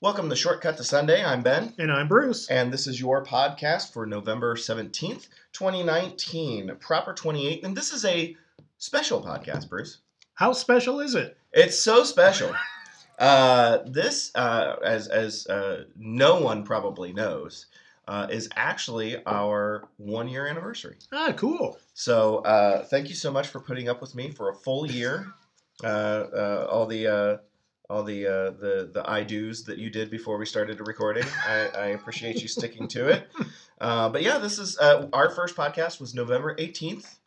Welcome to Shortcut to Sunday. I'm Ben, And I'm Bruce. and this is your podcast for November 17th, 2019, Proper 28. And this is a special podcast, Bruce. How special is it? It's so special. Uh, this, uh, as, as uh, no one probably knows, uh, is actually our one year anniversary. Ah, cool. So uh, thank you so much for putting up with me for a full year. Uh, uh, all the uh, all the uh, the the I do's that you did before we started a recording. I, I appreciate you sticking to it. Uh, but yeah, this is uh, our first podcast was November eighteenth,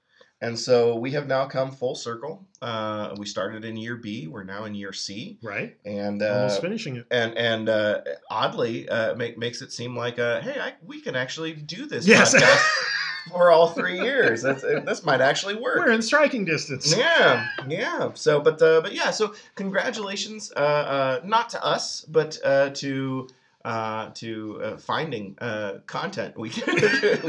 and so we have now come full circle. Uh, we started in year B. We're now in year C, Right? and Almost uh, finishing it. and and uh, oddly uh, make, makes it seem like uh, hey, I, we can actually do this Yes. for all three years. That's, this might actually work. We're in striking distance. Yeah, yeah. So, but uh, but yeah. So, congratulations, uh, uh, not to us, but uh, to uh, to uh, finding uh, content week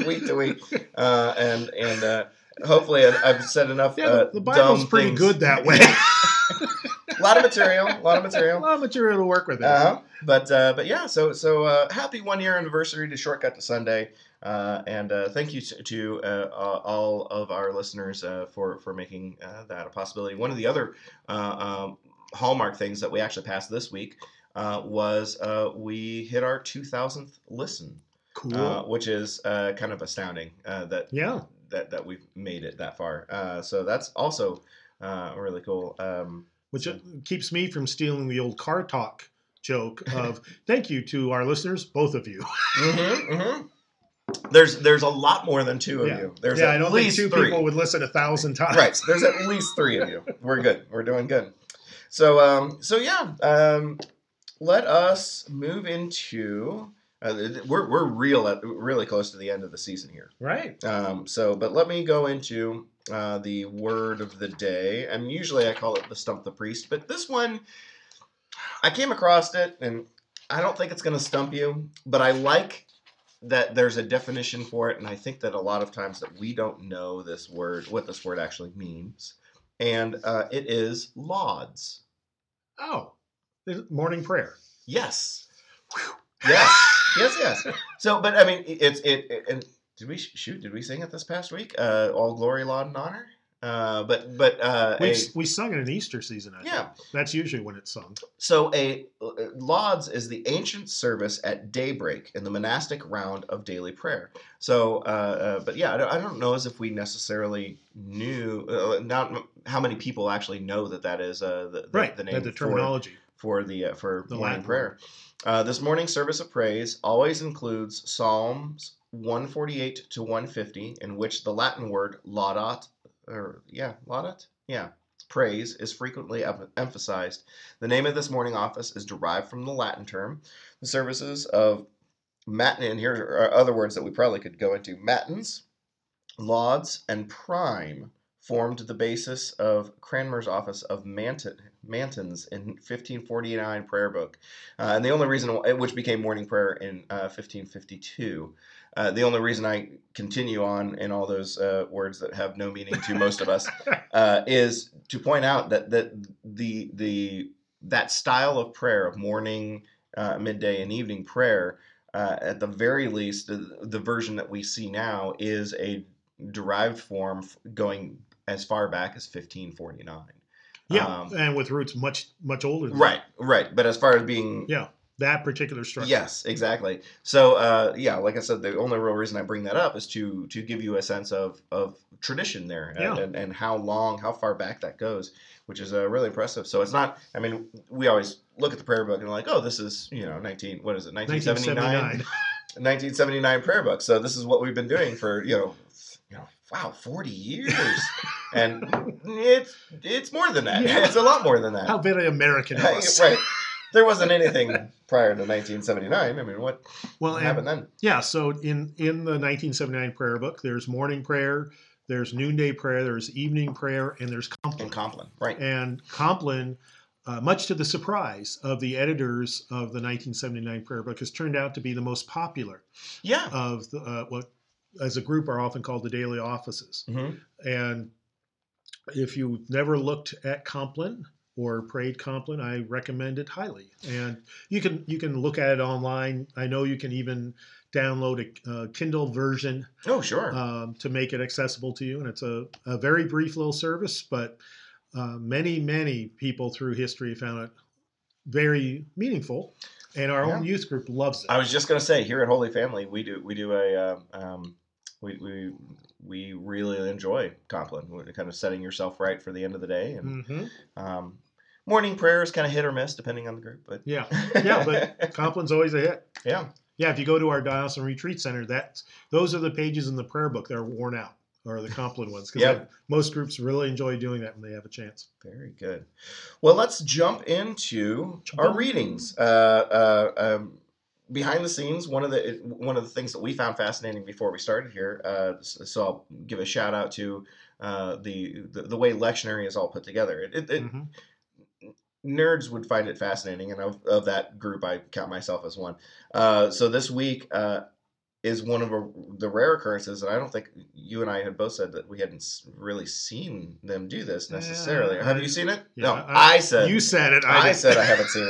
week to week, uh, and and uh, hopefully I've, said enough. Yeah, uh, the, the Bible's pretty things. good that way. a lot of material, a lot of material, a lot of material to work with. Uh-huh. But uh, but yeah, so so uh, happy one year anniversary to Shortcut to Sunday, uh, and uh, thank you to, to uh, all of our listeners uh, for for making uh, that a possibility. One of the other uh, um, hallmark things that we actually passed this week uh, was uh, we hit our 2000th listen, Cool. uh, which is uh, kind of astounding uh, that yeah. that that we've made it that far. Uh, so that's also uh, really cool. Um, Which keeps me from stealing the old car talk joke of thank you to our listeners, both of you. hmm hmm There's there's a lot more than two of Yeah. you. There's yeah, at I don't think two three. people would listen a thousand times. right. There's at least three of you. We're good. We're doing good. So um so yeah um let us move into uh, we're we're real at, really close to the end of the season here. Right. Um, so, but let me go into uh, the word of the day, and usually I call it the stump the priest, but this one I came across it, and I don't think it's going to stump you, but I like that there's a definition for it, and I think that a lot of times that we don't know this word, what this word actually means, and uh, it is lauds. Oh, morning prayer. Yes. Yes. yes. Yes. So, but I mean, it's it, it and did we shoot? Did we sing it this past week? Uh, all glory, laud, and honor. Uh, but but uh, We, a, we sung it in Easter season. I Yeah. think. That's usually when it's sung. so a uh, lauds is the ancient service at daybreak in the monastic round of daily prayer. So, uh, uh, but yeah, I don't, I don't know as if we necessarily knew uh, not how many people actually know that that is uh, the, the, Right. the The, name the for- terminology. for the uh, for The morning Latin prayer. Uh, this morning service of praise always includes Psalms 148 to 150, in which the Latin word laudat, or yeah, laudat, yeah, praise is frequently em- emphasized. The name of this morning office is derived from the Latin term. The services of matin, and here are other words that we probably could go into: matins, lauds, and prime formed the basis of Cranmer's office of Manton, Mantons in 1549 prayer book. Uh, and the only reason, which became morning prayer in uh, 1552. Uh, the only reason I continue on in all those uh, words that have no meaning to most of us uh, is to point out that that the the that style of prayer of morning, uh, midday, and evening prayer, uh, at the very least, the, the version that we see now is a derived form f- going as far back as 1549. Yeah, Um, and with roots much much older. Than Right, right. But as far as being Yeah. That particular structure. Yes, exactly. So, uh, yeah, like I said, the only real reason I bring that up is to to give you a sense of of tradition there and, Yeah. and, and how long, how far back that goes, which is uh, really impressive. So it's not. I mean, we always look at the prayer book and like, oh, this is you know nineteen. What is it? Nineteen seventy nine. 1979. 1979 prayer book. So this is what we've been doing for you know, you know, wow, 40 years, and it's it's more than that. Yeah. It's a lot more than that. How very American right. There wasn't anything prior to 1979. I mean, what Well, and happened then? Yeah, so in in the 1979 prayer book, there's morning prayer, there's noonday prayer, there's evening prayer, and there's In Compline. Compline, right? And Compline, uh, much to the surprise of the editors of the 1979 prayer book, has turned out to be the most popular Yeah. of the, uh, what, as a group, are often called the daily offices. hmm And if you've never looked at Compline or prayed Compline, I recommend it highly. And you can you can look at it online. I know you can even download a, Kindle version Oh, sure. um, to make it accessible to you. And it's a, a very brief little service, but uh, many, many people through history found it very meaningful. And our own youth group loves it. I was just gonna say here at Holy Family, we do we do a um, um, we, we we really enjoy Compline, kind of setting yourself right for the end of the day, and hmm um, morning prayer is kind of hit or miss depending on the group, but Yeah. Yeah, but Compline's always a hit. yeah, Yeah, if you go to our Diocesan Retreat Center, that's those are the pages in the prayer book that are worn out, or the Compline ones, because Yep. most groups really enjoy doing that when they have a chance. very good. Well, let's jump into our in. readings. Uh, uh, um, behind the scenes, one of the one of the things that we found fascinating before we started here. Uh, so I'll give a shout out to uh, the, the the way lectionary is all put together. It, it, Mhm. Nerds would find it fascinating, and of, of that group, I count myself as one. Uh, so this week uh, is one of a, the rare occurrences, and I don't think you and I had both said that we hadn't really seen them do this necessarily. Yeah, Have I- you seen it? yeah, no, I- I, said You said it. I, didn't. said I haven't seen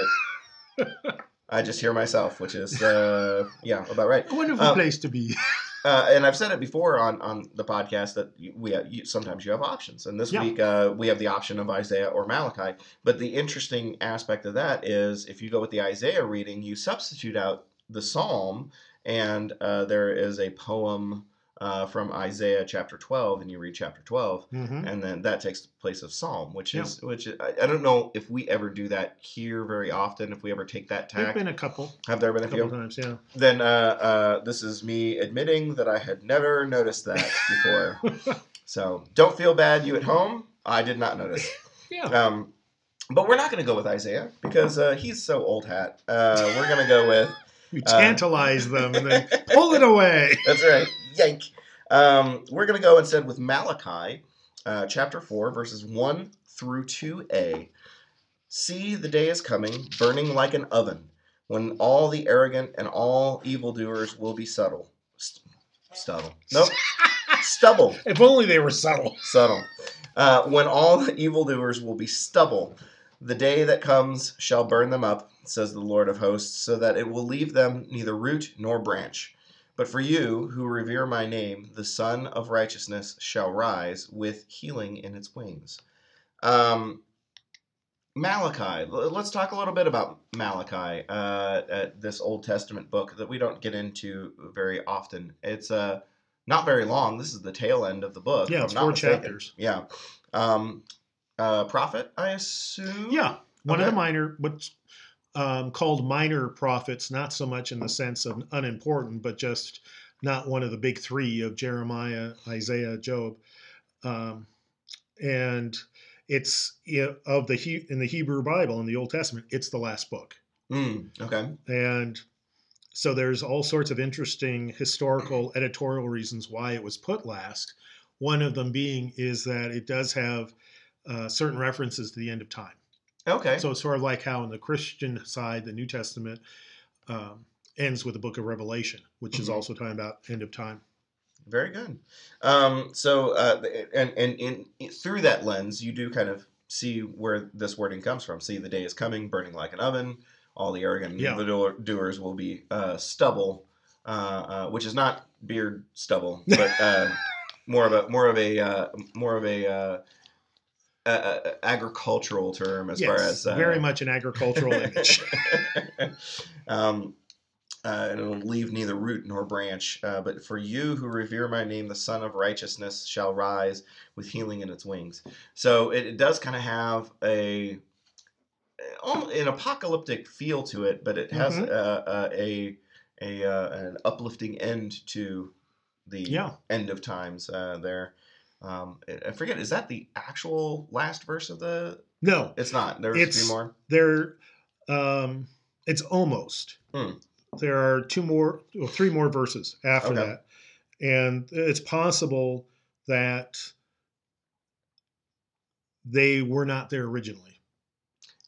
it. I just hear myself, which is uh, yeah, about right. A wonderful Um, place to be. Uh, and I've said it before on, on the podcast that we have, you, sometimes you have options, and this Yeah. week uh, we have the option of Isaiah or Malachi. But the interesting aspect of that is if you go with the Isaiah reading, you substitute out the Psalm, and uh, there is a poem uh, from Isaiah chapter twelve, and you read chapter twelve, hmm and then that takes the place of Psalm, which Yeah. is which is, I, I don't know if we ever do that here very often. If we ever take that There've tack, been a couple, have there been a couple few? times, yeah. then uh, uh, this is me admitting that I had never noticed that before. so don't feel bad, you at home. I did not notice. Yeah. Um, but we're not going to go with Isaiah because uh, he's so old hat. Uh, we're going to go with You uh, tantalize them and then pull it away. that's right, yank. Um, we're going to go instead with Malachi, uh, chapter four, verses one through two a. See, the day is coming, burning like an oven, when all the arrogant and all evildoers will be subtle. St- stubble. Nope. Stubble. If only they were subtle. Subtle. Uh, when all the evildoers will be stubble, the day that comes shall burn them up, says the Lord of hosts, so that it will leave them neither root nor branch. But for you who revere my name, the Sun of Righteousness shall rise with healing in its wings. Um, Malachi. Let's talk a little bit about Malachi, uh, uh, this Old Testament book that we don't get into very often. It's uh, not very long. This is the tail end of the book. Yeah, it's not four mistaken. chapters. Yeah. Um, uh, prophet, I assume. Yeah, one of the minor, what's um, called minor prophets, not so much in the sense of unimportant, but just not one of the big three of Jeremiah, Isaiah, Job, um, and it's you know, of the in the Hebrew Bible in the Old Testament, it's the last book, Mm, okay. and so there's all sorts of interesting historical editorial reasons why it was put last. One of them being is that it does have uh, certain references to the end of time. Okay. So it's sort of like how in the Christian side, the New Testament um, ends with the book of Revelation, which is Mhm. also talking about end of time. Very good. Um, so, uh, and, and in, through that lens, you do kind of see where this wording comes from. See, the day is coming, burning like an oven. All the arrogant Yeah. will be uh, stubble, uh, uh, which is not beard stubble, but uh, more of a more of a uh, more of a, uh, agricultural term as yes, far as uh, very much an agricultural image. um, uh, and it'll leave neither root nor branch. Uh, but for you who revere my name, the Sun of Righteousness shall rise with healing in its wings. So it, it does kind of have a an apocalyptic feel to it, but it has uh, a a uh, an uplifting end to the Yeah. end of times uh, there. Um, I forget, is that the actual last verse of the? No, It's not. There's a It's- few more. there. Um, it's almost. Hmm. There are two more, or three more verses after Okay. that, and it's possible that they were not there originally.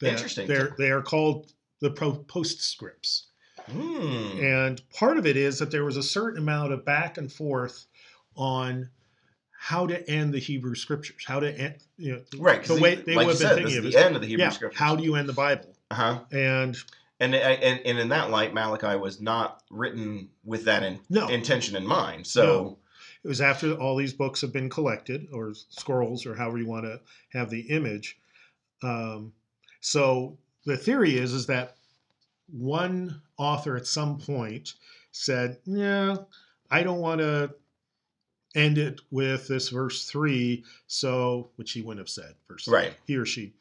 That Interesting. They're they are called the postscripts. Hmm. And part of it is that there was a certain amount of back and forth on how to end the Hebrew scriptures, how to end, you know, Right. the way they like would have been thinking is of the end of the Hebrew yeah, scriptures. how do you end the Bible? Uh-huh. And And, and and in that light, Malachi was not written with that in, no, intention in mind. So it was after all these books have been collected, or scrolls, or however you want to have the image. Um, so the theory is is that one author at some point said, "Yeah, I don't want to end it with this verse three, So, which he wouldn't have said, verse right. he or she.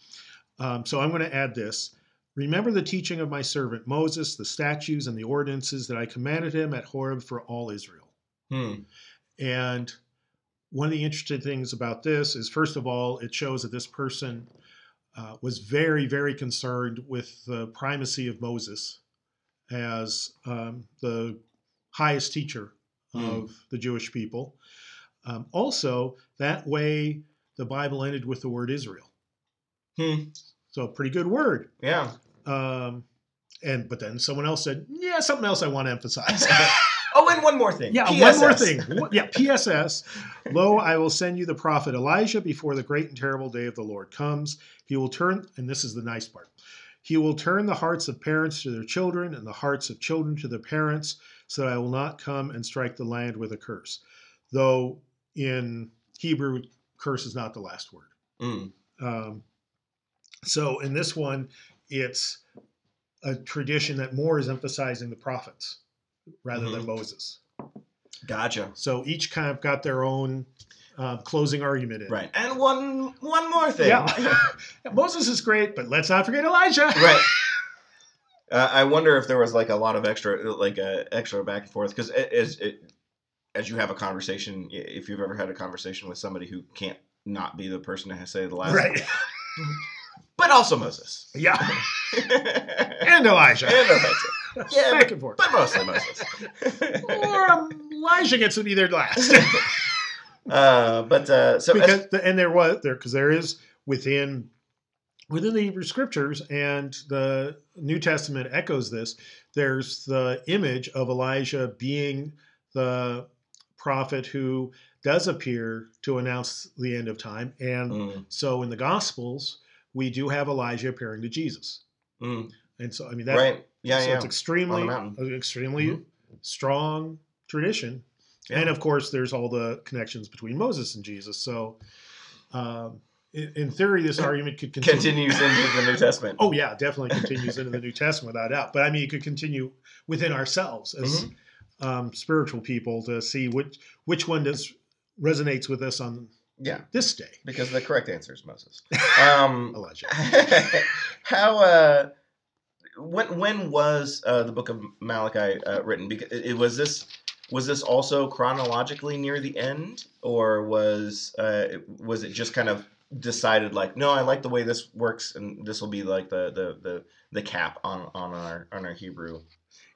Um, so I'm going to add this. Remember the teaching of my servant Moses, the statutes and the ordinances that I commanded him at Horeb for all Israel. Hmm. And one of the interesting things about this is, first of all, it shows that this person uh, was very, very concerned with the primacy of Moses as um, the highest teacher Hmm. of the Jewish people. Um, also, that way the Bible ended with the word Israel. Hmm. So, pretty good word. Yeah. Um, and but then someone else said, "Yeah, something else I want to emphasize." Oh, and one more thing. Yeah, one more thing. Yeah, PSS. Lo, I will send you the prophet Elijah before the great and terrible day of the Lord comes. He will turn, and this is the nice part. He will turn the hearts of parents to their children and the hearts of children to their parents, so that I will not come and strike the land with a curse. Though in Hebrew, curse is not the last word. Mm. Um, so in this one, it's a tradition that more is emphasizing the prophets rather than Mhm. Moses. Gotcha. So each kind of got their own uh, closing argument in. Right. And one one more thing. Yeah. Moses is great, but let's not forget Elijah. right. Uh, I wonder if there was like a lot of extra, like uh, extra back and forth, because as it, as you have a conversation, if you've ever had a conversation with somebody who can't not be the person to say the last, Right. but also Moses Yeah. and Elijah, And Elijah. Yeah, Back and forth. but mostly Moses. Or um, Elijah gets to be there last. uh, but uh, so as- because the, and there was there because there is within within the Hebrew scriptures and the New Testament echoes this. There's the image of Elijah being the prophet who does appear to announce the end of time, and Mm, so in the Gospels we do have Elijah appearing to Jesus, mm, and so I mean that right, yeah, so yeah, it's extremely On the mountain. an extremely Mhm. strong tradition. Yeah. And of course, there's all the connections between Moses and Jesus. So, um, in, theory, this argument could continue. continues into the New Testament. Oh yeah, definitely continues into the New Testament without doubt. But I mean, it could continue within ourselves as Mm-hmm. um, spiritual people to see which which one does resonates with us on yeah, this day. because the correct answer is Moses. Um, Elijah. how uh when when was uh, the book of Malachi uh, written? Because it, it was this was this also chronologically near the end, or was uh, was it just kind of decided like, no, I like the way this works, and this will be like the the the, the cap on on our on our Hebrew.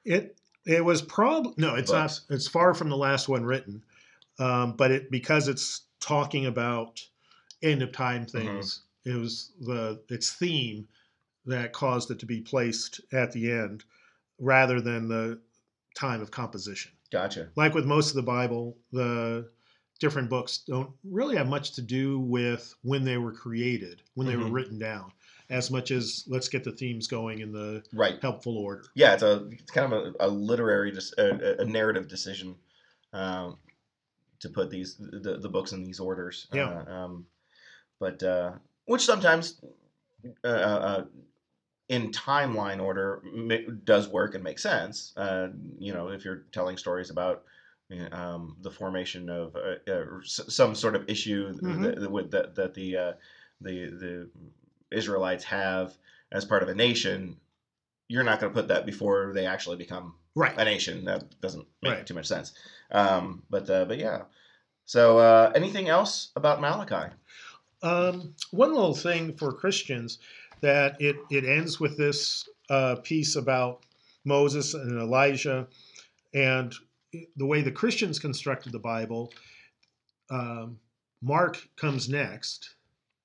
It it was probably no, it's Books. not. It's far from the last one written, um, but it because it's talking about end of time things. It was the its theme that caused it to be placed at the end, rather than the time of composition. Gotcha. Like with most of the Bible, the different books don't really have much to do with when they were created, when they were Mhm. written down, as much as let's get the themes going in the Right. helpful order. yeah, it's a it's kind of a, a literary, dis- a, a narrative decision um, to put these the, the books in these orders. Yeah. Uh, um, but uh, which sometimes uh, uh, in timeline order does work and makes sense. Uh, you know, if you're telling stories about uh, um, the formation of uh, uh, some sort of issue Mhm. that, that, that, that the uh, the the Israelites have as part of a nation, you're not going to put that before they actually become Right. a nation. That doesn't make Right. too much sense. Um, but uh, but yeah. So uh, anything else about Malachi? Um, one little thing for Christians that it it ends with this uh, piece about Moses and Elijah, and the way the Christians constructed the Bible. Um, Mark comes next,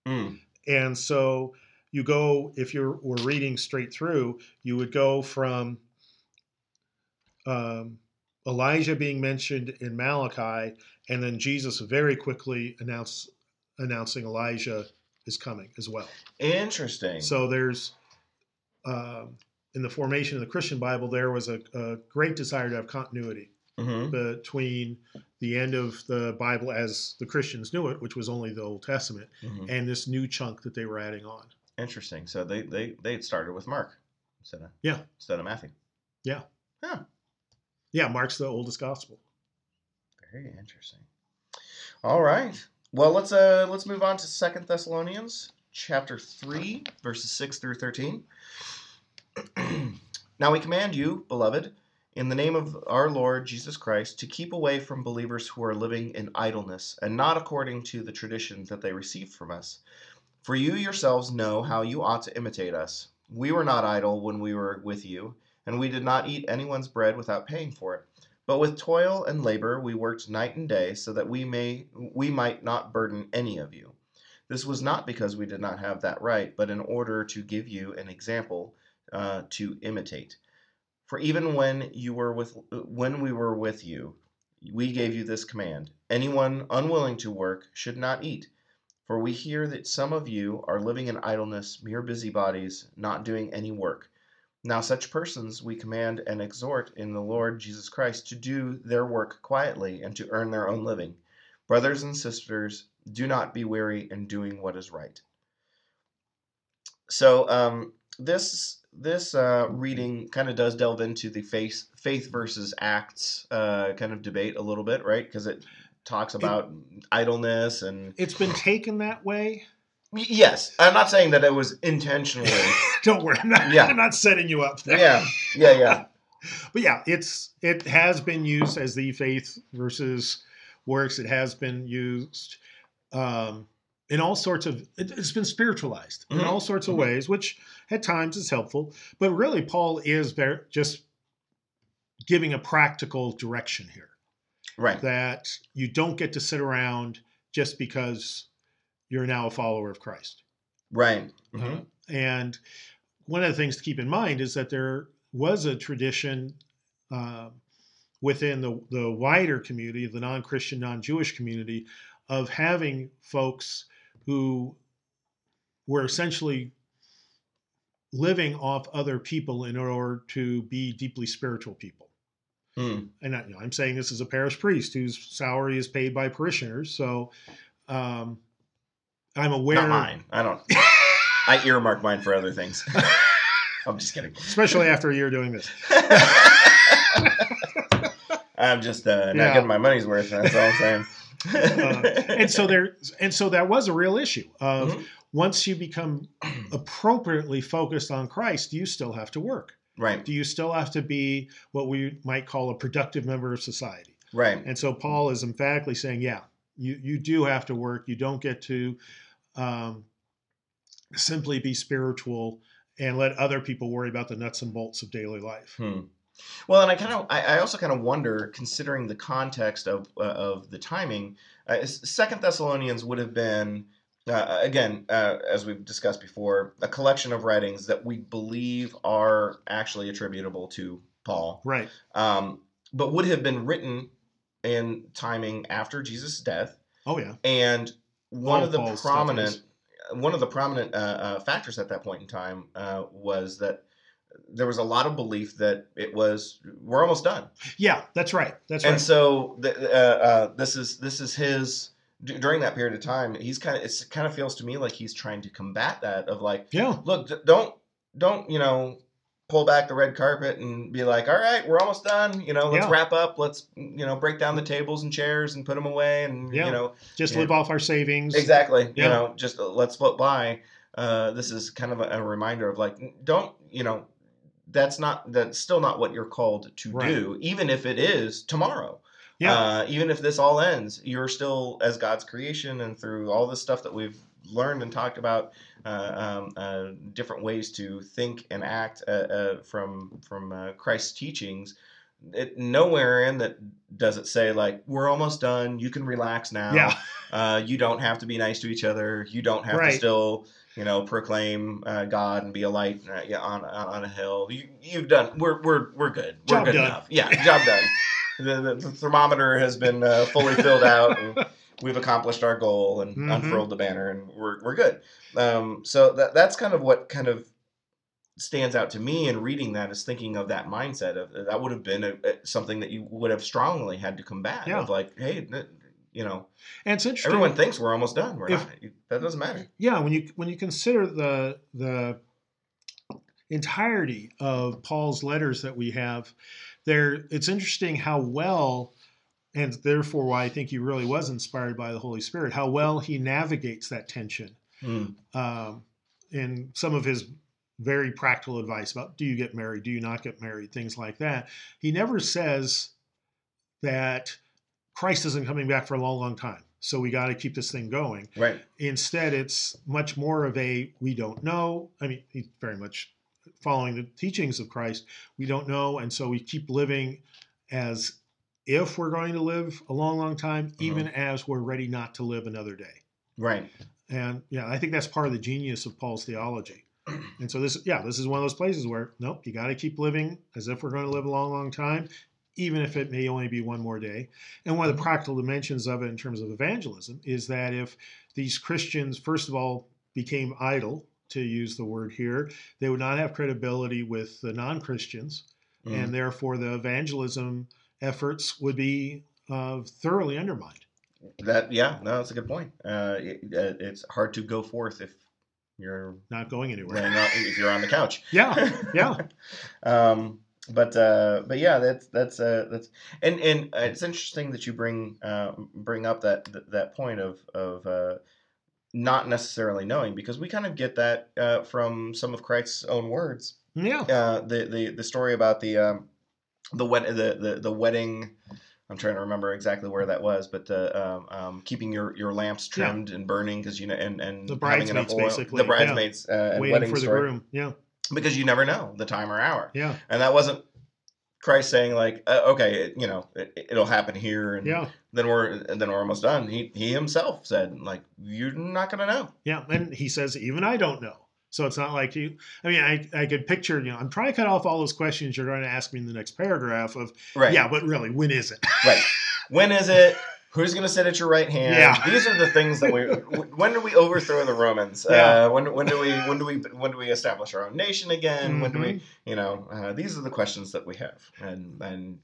Mm, and so you go if you were reading straight through, you would go from um, Elijah being mentioned in Malachi, and then Jesus very quickly announce, announcing Elijah is coming as well. Interesting. So there's um, in the formation of the Christian Bible, there was a, a great desire to have continuity hmm between the end of the Bible as the Christians knew it, which was only the Old Testament, hmm and this new chunk that they were adding on. Interesting. So they they they had started with Mark instead of Yeah. instead of Matthew. Yeah. Huh. Yeah, Mark's the oldest gospel. Very interesting. All right. Well, let's uh let's move on to Second Thessalonians chapter three, verses six through thirteen. now we command you, beloved, in the name of our Lord Jesus Christ, to keep away from believers who are living in idleness, and not according to the tradition that they received from us. For you yourselves know how you ought to imitate us. We were not idle when we were with you, and we did not eat anyone's bread without paying for it. But with toil and labor we worked night and day, so that we may we might not burden any of you. This was not because we did not have that right, but in order to give you an example uh, to imitate. For even when you were with when we were with you, we gave you this command: anyone unwilling to work should not eat. For we hear that some of you are living in idleness, mere busybodies, not doing any work. Now, such persons we command and exhort in the Lord Jesus Christ to do their work quietly and to earn their own living. Brothers and sisters, do not be weary in doing what is right. So, um, this this uh, reading kind of does delve into the faith faith versus acts uh, kind of debate a little bit, right? Because it talks about idleness and It's been taken that way. Yes, I'm not saying that it was intentionally. Don't worry, I'm not, Yeah. I'm not setting you up there. yeah, yeah, yeah. But yeah, it's it has been used as the faith versus works. It has been used um, in all sorts of. It, it's been spiritualized in Mhm. all sorts of Mhm. ways, which at times is helpful. But really, Paul is very just giving a practical direction here Right. that you don't get to sit around just because you're now a follower of Christ. Right. hmm And one of the things to keep in mind is that there was a tradition uh, within the, the wider community, the non Christian, non Jewish community, of having folks who were essentially living off other people in order to be deeply spiritual people. Mm. And I, you know, I'm saying this as a parish priest whose salary is paid by parishioners. So um, I'm aware. Not mine. I don't. I earmark mine for other things. I'm just kidding. especially after a year doing this. I'm just uh, not Yeah. getting my money's worth. That's all I'm saying. Uh, and so there, and so that was a real issue of Mhm. once you become appropriately focused on Christ, do you still have to work? right, Do you still have to be what we might call a productive member of society? right, And so Paul is emphatically saying, yeah, you you do have to work. You don't get to um, simply be spiritual and let other people worry about the nuts and bolts of daily life. Hmm. Well, and I kind of, I, I also kind of wonder, considering the context of uh, of the timing, uh, Second Thessalonians would have been, uh, again, uh, as we've discussed before, a collection of writings that we believe are actually attributable to Paul, Right. um, but would have been written in timing after Jesus' death, Oh yeah. and one All of the Paul's prominent one of the prominent uh, uh, factors at that point in time uh, was that there was a lot of belief that it was we're almost done, Yeah, that's right. That's right. and so the, uh, uh, this is this is his d- during that period of time. He's kind of it kind of feels to me like he's trying to combat that of like, yeah. look, d- don't don't you know pull back the red carpet and be like, all right, we're almost done. You know, let's Yeah. wrap up. Let's you know break down the tables and chairs and put them away, and Yeah. you know Just Yeah. live off our savings. Exactly. You know, just uh, let's float by. Uh, this is kind of a, a reminder of like, don't you know, that's not that's still not what you're called to Right. do, even if it is tomorrow. Yeah. Uh, even if this all ends, you're still as God's creation, and through all this stuff that we've learned and talked about, uh, um, uh, different ways to think and act uh, uh, from from uh, Christ's teachings. It, nowhere in that does it say like we're almost done. You can relax now. yeah. Uh, you don't have to be nice to each other. You don't have Right. to still, you know, proclaim uh, God and be a light uh, yeah, on, on on a hill. You you've done. We're we're we're good. We're Job good done. enough. Yeah, job done. the, the, the thermometer has been uh, fully filled out, and we've accomplished our goal and Mhm. unfurled the banner, and we're we're good. Um, so that that's kind of what kind of stands out to me in reading that is thinking of that mindset of that would have been a, something that you would have strongly had to combat Yeah. of like hey you know. And it's interesting. everyone thinks we're almost done. We're If- not. That doesn't matter. Yeah when you when you consider the the entirety of paul's letters that we have there it's interesting how well and therefore why i think he really was inspired by the holy spirit how well he navigates that tension. Hmm. um, in some of his very practical advice about do you get married? Do you not get married? things like that. He never says that christ isn't coming back for a long long time so we got to keep this thing going right Instead, it's much more of a we don't know. I mean, he's very much following the teachings of Christ. We don't know, and so we keep living as if we're going to live a long, long time, uh-huh. even as we're ready not to live another day. right And yeah, I think that's part of the genius of Paul's theology. And so this, yeah, this is one of those places where nope, you got to keep living as if we're going to live a long, long time, even if it may only be one more day. And one of the practical dimensions of it in terms of evangelism is that if these Christians, first of all, became idle, to use the word here, they would not have credibility with the non-Christians, Mm. and therefore the evangelism efforts would be uh, thoroughly undermined. that yeah no that's a good point uh, it, uh, it's hard to go forth if you're Not going anywhere. out, if you're on the couch Yeah, yeah. um, but uh, but yeah, that's that's uh, that's and and uh, it's interesting that you bring uh, bring up that that point of of uh, not necessarily knowing because we kind of get that uh, from some of Christ's own words. Yeah. Uh, the the the story about the um, the wed the, the the wedding. I'm trying to remember exactly where that was, but the um, um, keeping your, your lamps Yeah. trimmed and burning because you know and and The bridesmaids, oil- basically, the yeah. bridesmaids uh, and Waiting wedding for the story groom. Yeah. Because you never know the time or hour Yeah. and that wasn't Christ saying like, uh, okay, it, you know, it, it'll happen here, and Yeah. then we're and then we're almost done. He he himself said like, you're not gonna know. Yeah. And he says, even I don't know. So it's not like you, I mean, I, I could picture, you know, I'm trying to cut off all those questions you're going to ask me in the next paragraph of, Right. yeah, but really, when is it? Right. When is it? Who's gonna sit at your right hand? Yeah. These are the things that we. When do we overthrow the Romans? Yeah. Uh, when when do we when do we when do we establish our own nation again? When do we Mhm. you know uh, these are the questions that we have and and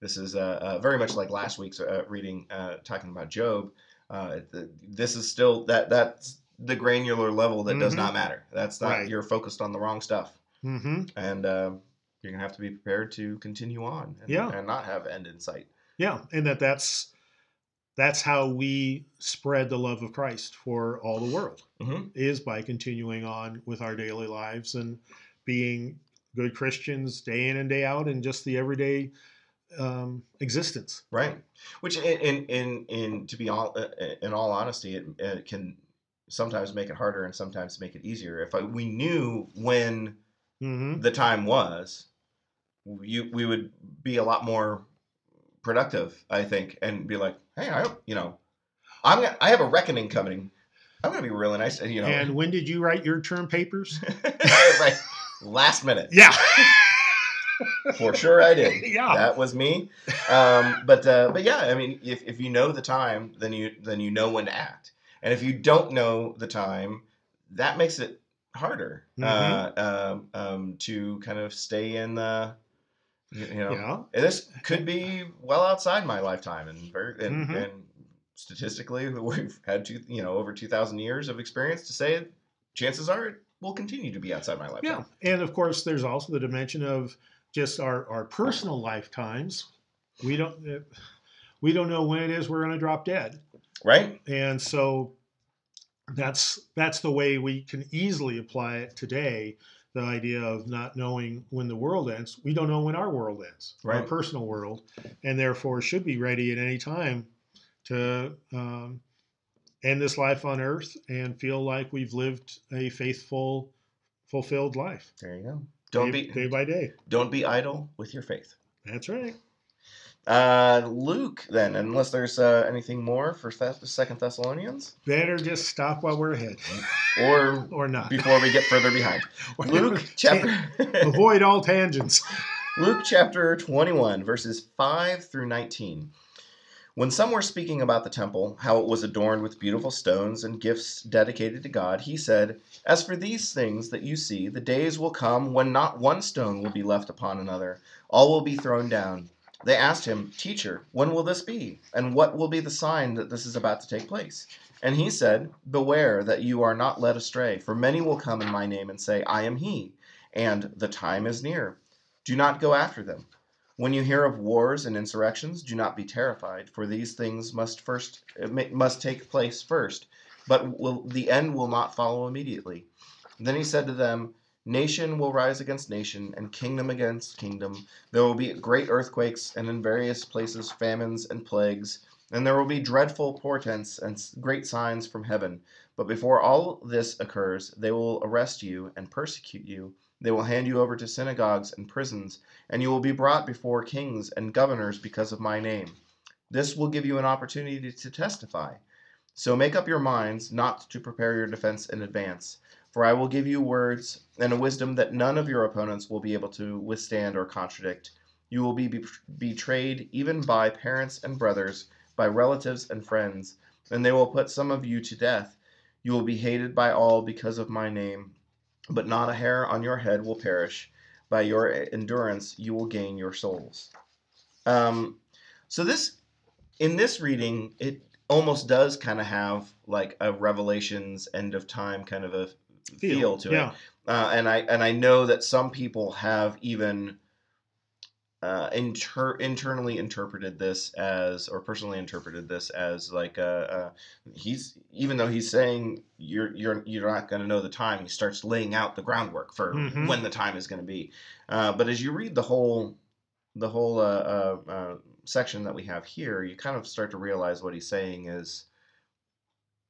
this is uh, uh, very much like last week's uh, reading uh, talking about job uh, th- this is still that that's the granular level that does Mhm. not matter that's not Right. you're focused on the wrong stuff Mm-hmm. and you're gonna have to be prepared to continue on and, Yeah. and not have end in sight Yeah. And that that's, that's how we spread the love of Christ for all the world hmm is by continuing on with our daily lives and being good Christians day in and day out in just the everyday um, existence. right which in in in, in to be all uh, in all honesty it, it can sometimes make it harder and sometimes make it easier if I, we knew when Mm-hmm. the time was, you we would be a lot more productive, I think, and be like, hey, I you know, I'm gonna, I have a reckoning coming. I'm gonna be really nice, and you know, And when did you write your term papers? like last minute Yeah. for sure. I did. yeah. That was me. Um, but uh, but yeah, I mean, if, if you know the time, then you then you know when to act. And if you don't know the time, that makes it harder uh, um, um, to kind of stay in the you you know. this could be well outside my lifetime, and very and, Mhm. and statistically, we've had two you know over two thousand years of experience to say it. Chances are it will continue to be outside my lifetime. Yeah. And of course, there's also the dimension of just our, our personal lifetimes. We don't uh, we don't know when it is we're going to drop dead. Right? and so that's that's the way we can easily apply it today the idea of not knowing when the world ends. We don't know when our world ends our personal world and therefore should be ready at any time to um, end this life on earth and feel like we've lived a faithful fulfilled life. There you go. Don't day, be day by day. don't be idle with your faith. that's right Uh, Luke, then, unless there's uh, anything more for Thess- Second Thessalonians, better just stop while we're ahead or or not before we get further behind. Luke chapter. avoid all tangents Luke chapter 21, verses 5 through 19. When some were speaking about the temple, how it was adorned with beautiful stones and gifts dedicated to God, he said, As for these things that you see, the days will come when not one stone will be left upon another, all will be thrown down. They asked him, Teacher, when will this be? And what will be the sign that this is about to take place? And he said, Beware that you are not led astray, for many will come in my name and say, I am he, and the time is near. Do not go after them. When you hear of wars and insurrections, do not be terrified, for these things must first must take place first, but will, the end will not follow immediately. Then he said to them, Nation will rise against nation, and kingdom against kingdom. There will be great earthquakes, and in various places famines and plagues, and there will be dreadful portents and great signs from heaven. But before all this occurs, they will arrest you and persecute you they will hand you over to synagogues and prisons, and you will be brought before kings and governors because of my name. This will give you an opportunity to testify. So make up your minds not to prepare your defense in advance, for I will give you words and a wisdom that none of your opponents will be able to withstand or contradict. You will be betrayed even by parents and brothers, by relatives and friends, and they will put some of you to death. You will be hated by all because of my name but not a hair on your head will perish. By your endurance, you will gain your souls. Um, so this, in this reading, it almost does kind of have like a Revelations end of time kind of a feel, feel to yeah. it. Uh, and I and I know that some people have even uh, inter- internally interpreted this as, or personally interpreted this as, like uh, uh, he's even though he's saying you're you're you're not going to know the time, he starts laying out the groundwork for mm-hmm. when the time is going to be. Uh, but as you read the whole the whole uh, uh, section that we have here, you kind of start to realize what he's saying is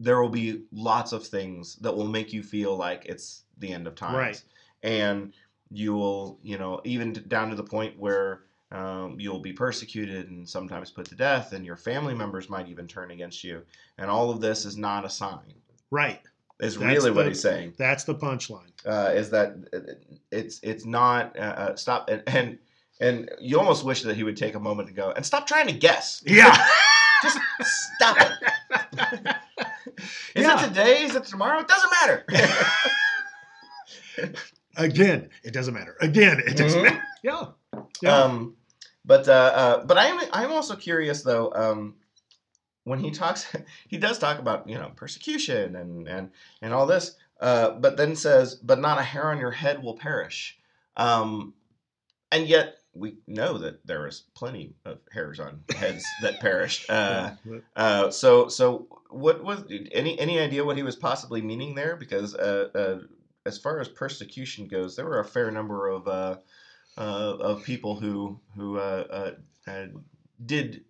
there will be lots of things that will make you feel like it's the end of times, right? And you will, you know, even down to the point where um, you'll be persecuted and sometimes put to death, and your family members might even turn against you. And all of this is not a sign. Right. Is that's really the, what he's saying. That's the punchline. Uh, is that it's it's not uh, uh, stop and, and and you almost wish that he would take a moment to go and stop trying to guess. Yeah. Just stop it. is yeah. it today? Is it tomorrow? It doesn't matter. Again, it doesn't matter. Again, it doesn't mm-hmm. matter. Yeah. Yeah. Um, but uh, uh, but I'm I'm also curious though. Um, when he talks, he does talk about you know persecution and and and all this. Uh, but then says, "But not a hair on your head will perish." Um, and yet we know that there is plenty of hairs on heads that perished. Uh, uh, so so what was any any idea what he was possibly meaning there? Because uh, uh, as far as persecution goes, there were a fair number of uh, uh, of people who who uh, uh, did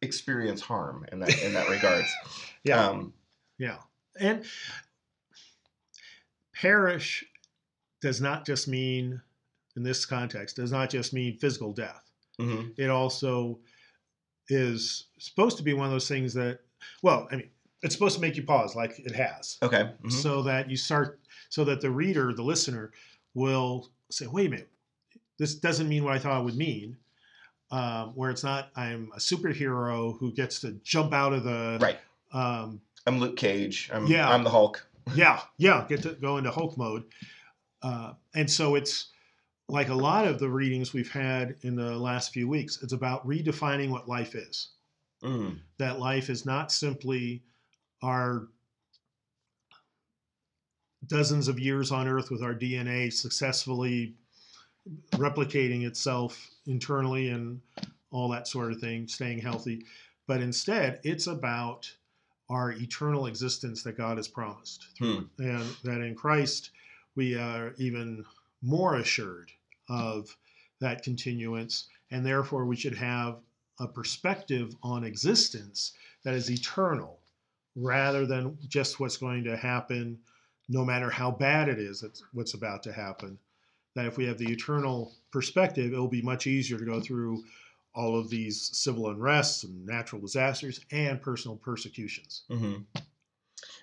experience harm in that in that regards. yeah, um, yeah, and perish does not just mean in this context does not just mean physical death. Mm-hmm. It also is supposed to be one of those things that, well, I mean, it's supposed to make you pause, like it has. Okay. Mm-hmm. So that you start, so that the reader, the listener, will say, "Wait a minute, this doesn't mean what I thought it would mean. Um, where it's not, I'm a superhero who gets to jump out of the right. Um, I'm Luke Cage. I'm, yeah, I'm the Hulk. yeah, yeah, get to go into Hulk mode. Uh, and so it's like a lot of the readings we've had in the last few weeks. It's about redefining what life is. Mm. That life is not simply our dozens of years on Earth with our DNA successfully replicating itself internally and all that sort of thing, staying healthy. But instead, it's about our eternal existence that God has promised. Hmm. And that in Christ, we are even more assured of that continuance. And therefore, we should have a perspective on existence that is eternal rather than just what's going to happen, no matter how bad it is, that's what's about to happen that if we have the eternal perspective, it'll be much easier to go through all of these civil unrests and natural disasters and personal persecutions. Mm-hmm.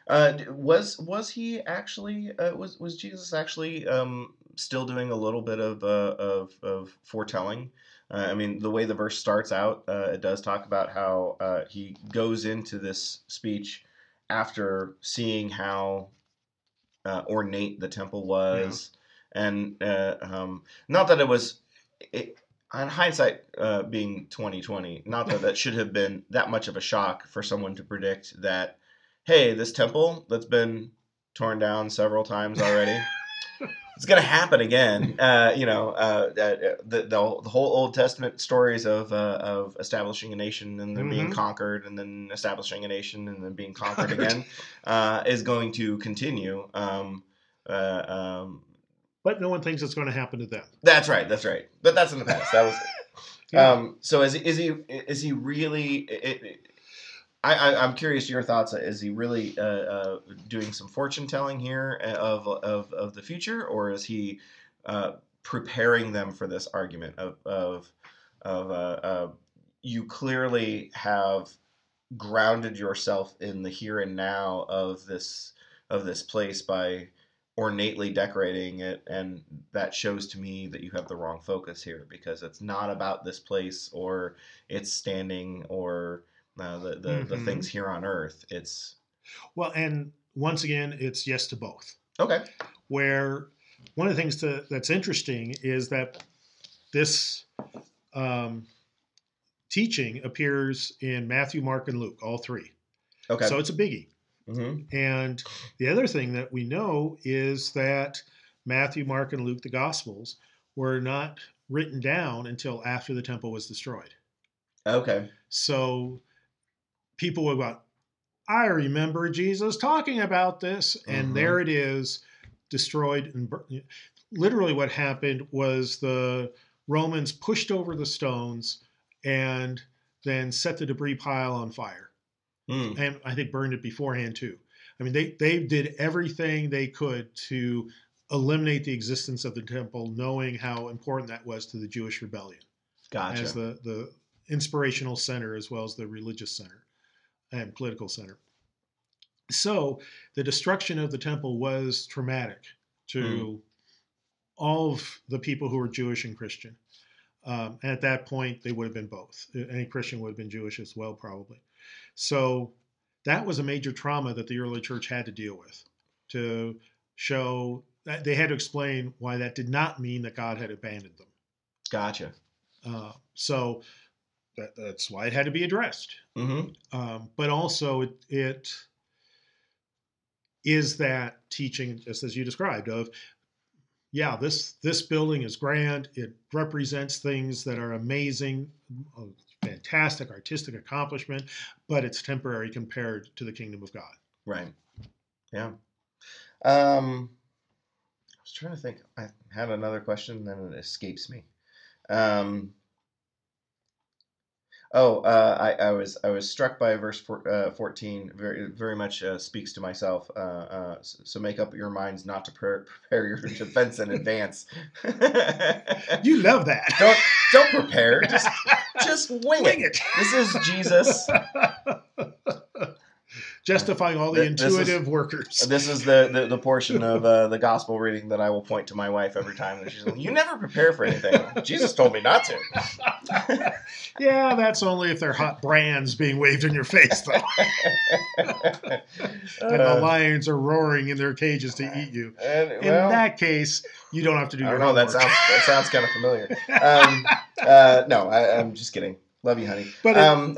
Uh, was was he actually uh, was was Jesus actually um, still doing a little bit of uh, of, of foretelling. Uh, I mean, the way the verse starts out, uh, it does talk about how uh, he goes into this speech after seeing how uh, ornate the temple was, and uh, um, not that it was. It, on hindsight, uh, being 2020, not that that should have been that much of a shock for someone to predict that, hey, this temple that's been torn down several times already. it's going to happen again. Uh, you know, uh, uh, the, the the whole Old Testament stories of uh, of establishing a nation and then being Mhm. conquered and then establishing a nation and then being conquered again uh, is going to continue. Um, uh, um, But no one thinks it's going to happen to them. that's right. That's right. But that's in the past. That was. Yeah. Um, so is is he is he really? It, it, I, I'm curious your thoughts. Is he really uh, uh, doing some fortune telling here uh, of, of of the future, or is he uh, preparing them for this argument of of of uh, uh, you clearly have grounded yourself in the here and now of this of this place by ornately decorating it and that shows to me that you have the wrong focus here because it's not about this place or its standing or uh, the the, the Mhm. things here on earth it's Well, and once again, it's yes to both. okay Where one of the things to, that's interesting is that this um, teaching appears in Matthew, Mark, and Luke, all three. okay So it's a biggie. hmm And the other thing that we know is that Matthew, Mark, and Luke, the Gospels, were not written down until after the temple was destroyed. okay So people would go, I remember Jesus talking about this, and Mhm. there it is, destroyed and bur- literally what happened was the Romans pushed over the stones and then set the debris pile on fire Hmm. and I think burned it beforehand too. I mean, they they did everything they could to eliminate the existence of the temple, knowing how important that was to the Jewish rebellion gotcha as the the inspirational center as well as the religious center and political center. So the destruction of the temple was traumatic to all of the people who were Jewish and Christian. Um, and at that point, they would have been both. Any Christian would have been Jewish as well, probably. So that was a major trauma that the early church had to deal with to show that they had to explain why that did not mean that God had abandoned them. gotcha Uh, so that, that's why it had to be addressed. hmm Um, but also, it, it is that teaching, just as you described, of yeah, this this building is grand. It represents things that are amazing, fantastic artistic accomplishment, but it's temporary compared to the kingdom of God. right yeah um i was trying to think i had another question then it escapes me um Oh, uh, I, I was I was struck by verse four, uh, fourteen. Very very much uh, speaks to myself. Uh, uh, so make up your minds not to pre- prepare your defense in advance. You love that. don't don't prepare. Just just wing, Wing it. it. This is Jesus. Justifying all the Th- this is- intuitive workers. This is the, the, the portion of uh, the gospel reading that I will point to my wife every time. That she's like, "You never prepare for anything. Jesus told me not to." Yeah, that's only if they're hot brands being waved in your face, though. and the Uh, lions are roaring in their cages to eat you. and, In well, that case, you don't have to do your know. That sounds that sounds kind of familiar. Um, uh, no, I, I'm just kidding. Love you, honey. But it- um,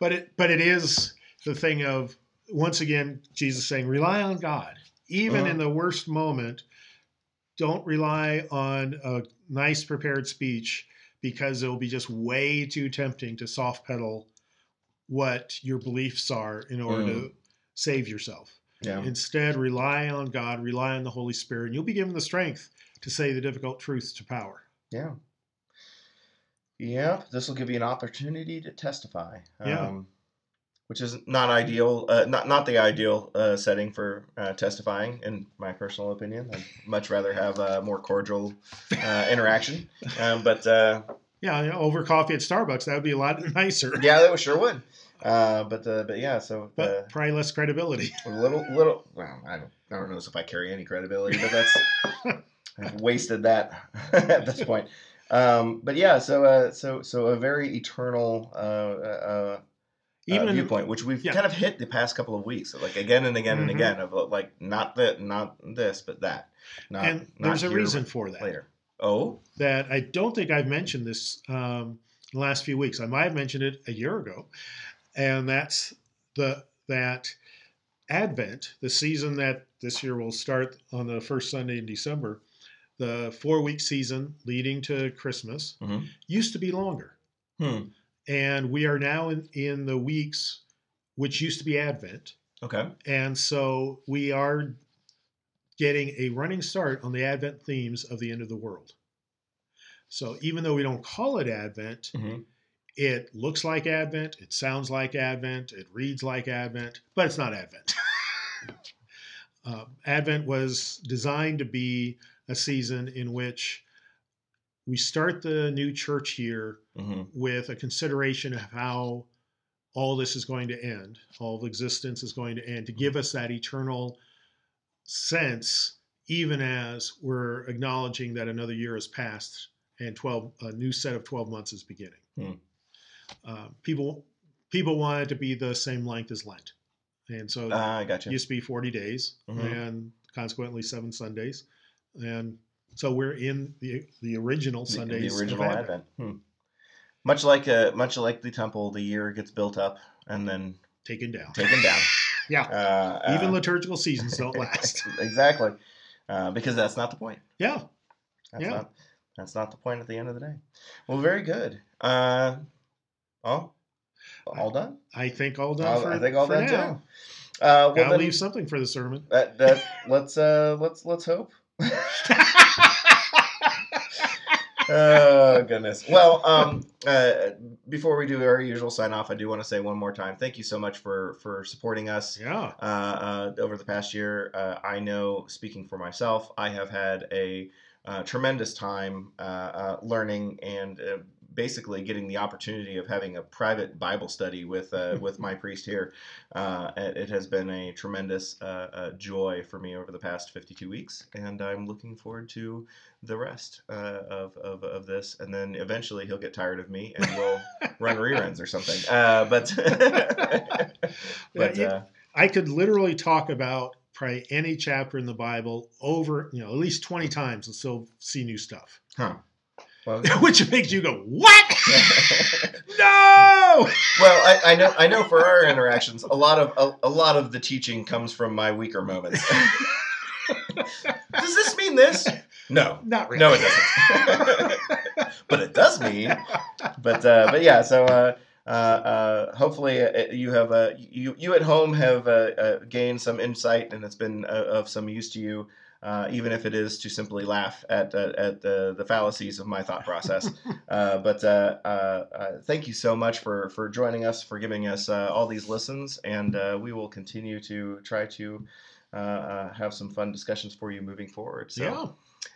but it but it is the thing of once again Jesus saying rely on God even Uh-huh. in the worst moment. Don't rely on a nice prepared speech because it will be just way too tempting to soft pedal what your beliefs are in order to save yourself. yeah. Instead, rely on God, rely on the Holy Spirit, and you'll be given the strength to say the difficult truths to power. Yeah. Yeah, this will give you an opportunity to testify. Yeah. Um, which is not ideal, uh, not not the ideal uh, setting for uh, testifying, in my personal opinion. I'd much rather have a more cordial uh, interaction. Um, but uh, Yeah, over coffee at Starbucks, that would be a lot nicer, yeah, that sure would. Uh, but uh, but yeah, so but uh, probably less credibility. a little little. Well, I don't. I don't know if I carry any credibility, but that's I've wasted that at this point. Um, but yeah, so uh, so so a very eternal uh, uh, Even uh, in- viewpoint, which we've yeah. kind of hit the past couple of weeks, like again and again and Mhm. again, of uh, like not that, not this, but that. Not, and not there's a here, reason for that. later. Oh, that I don't think I've mentioned this um, in the last few weeks. I might have mentioned it a year ago, and that's the that Advent, the season that this year will start on the first Sunday in December, the four week season leading to Christmas Mhm. used to be longer, hmm. And we are now in in the weeks which used to be Advent, Okay. and so we are getting a running start on the Advent themes of the end of the world. So even though we don't call it Advent, hmm it looks like Advent, it sounds like Advent, it reads like Advent, but it's not Advent. uh, Advent was designed to be a season in which we start the new church year hmm with a consideration of how all this is going to end, all of existence is going to end, to give us that eternal sense, even as we're acknowledging that another year has passed and 12 a new set of 12 months is beginning. Hmm. Uh, people people want it to be the same length as Lent, and so Ah, I got it used to be 40 days Mhm. and consequently seven Sundays, and so we're in the the original The- Sundays. the of original Advent. Advent. Hmm. Much like uh, much like the temple, the year gets built up and then taken down. taken down. Yeah. Uh, Even uh, liturgical seasons don't last. exactly, uh, because that's not the point. yeah. That's Yeah. not that's not the point at the end of the day. Well, very good. Uh, oh, all done. I think all done All- for, I think all done now. too. Uh, well, Gotta then, leave something for the sermon. that, that let's uh, let's let's hope. oh goodness. Well, um, uh, before we do our usual sign off, I do want to say one more time, thank you so much for for supporting us yeah. uh, uh, over the past year. Uh, I know, speaking for myself, I have had a uh, tremendous time uh, uh, learning and uh, basically getting the opportunity of having a private Bible study with uh, with my priest here. Uh, it, has been a tremendous uh, uh, joy for me over the past 52 weeks, and I'm looking forward to the rest uh, of, of, of this. And then eventually he'll get tired of me and we'll run reruns or something. Uh, but but I could literally talk about probably any chapter in the Bible over, you know, at least 20 times and still see new stuff. huh. Well, Which makes you go, What? no! well, I, I know I know for our interactions, a lot of a, a lot of the teaching comes from my weaker moments. Does this mean this? No. Not really. No, it doesn't. but it does mean. But uh, but yeah, so uh, uh, uh, hopefully uh, you have uh, you you at home have uh, uh, gained some insight and it's been uh, of some use to you. Uh, even if it is to simply laugh at uh, at the, the fallacies of my thought process, uh, but uh, uh, uh, thank you so much for for joining us, for giving us uh, all these listens, and uh, we will continue to try to have some fun discussions for you moving forward. So,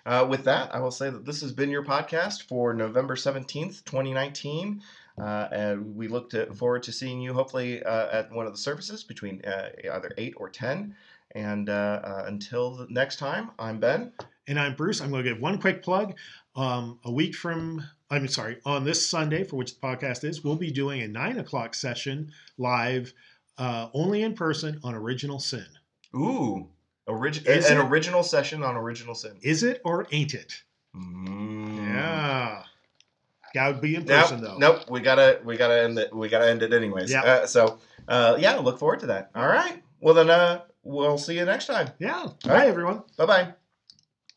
Yeah. uh, with that, I will say that this has been your podcast for November 17th, 2019. Uh, and we look to, forward to seeing you hopefully uh, at one of the services between uh, either 8 or 10. And uh, uh, until the next time, I'm Ben. And I'm Bruce. I'm going to give one quick plug. Um, a week from, I'm sorry, on this Sunday, for which the podcast is, we'll be doing a nine o'clock session live, uh, only in person on Original Sin. Ooh, orig- Is an it? original session on Original Sin. Is it or ain't it? Mm. Yeah. That would be in Nope, person though. nope. We gotta, we gotta end it. We gotta end it anyways. Yeah. Uh, so, uh, yeah, look forward to that. All right. Well, then, uh, we'll see you next time. Yeah. right. Bye, everyone. Bye bye.